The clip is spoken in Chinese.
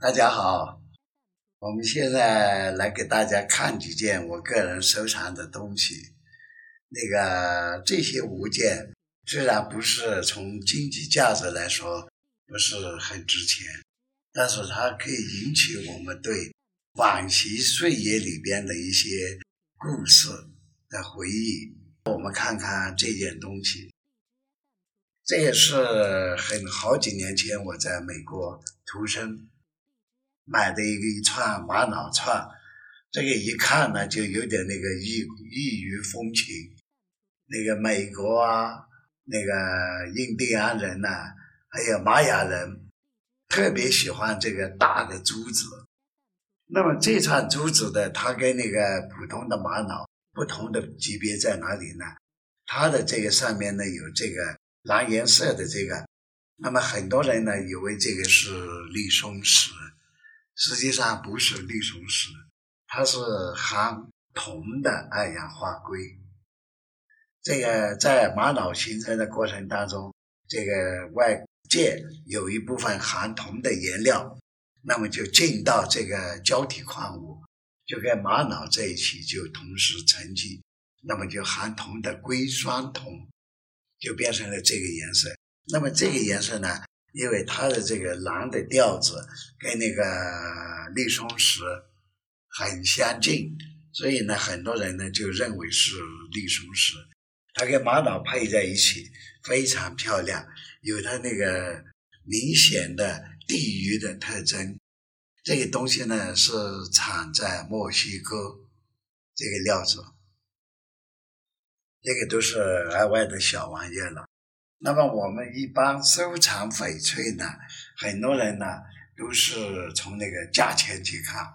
大家好，我们现在来给大家看几件我个人收藏的东西。那个这些物件虽然不是从经济价值来说不是很值钱，但是它可以引起我们对往昔岁月里边的一些故事的回忆。我们看看这件东西，这也是很好几年前我在美国出生。买的一个一串玛瑙串，这个一看呢，就有点那个异异域风情。那个美国啊，那个印第安人呐，还有玛雅人，特别喜欢这个大的珠子。那么这串珠子的，它跟那个普通的玛瑙不同的级别在哪里呢？它的这个上面呢有这个蓝颜色的这个，那么很多人呢以为这个是绿松石。实际上不是绿松石，它是含铜的二氧化硅。这个在玛瑙形成的过程当中，这个外界有一部分含铜的颜料，那么就进到这个胶体矿物，就跟玛瑙在一起就同时沉积，那么就含铜的硅酸铜就变成了这个颜色。那么这个颜色呢？因为它的这个蓝的调子跟那个绿松石很相近，所以呢，很多人呢就认为是绿松石。它跟玛瑙配在一起非常漂亮，有它那个明显的地域的特征。这个东西呢是产在墨西哥，这个料子，那个都是额外的小玩意了。那么我们一般收藏翡翠呢，很多人呢都是从那个价钱去看。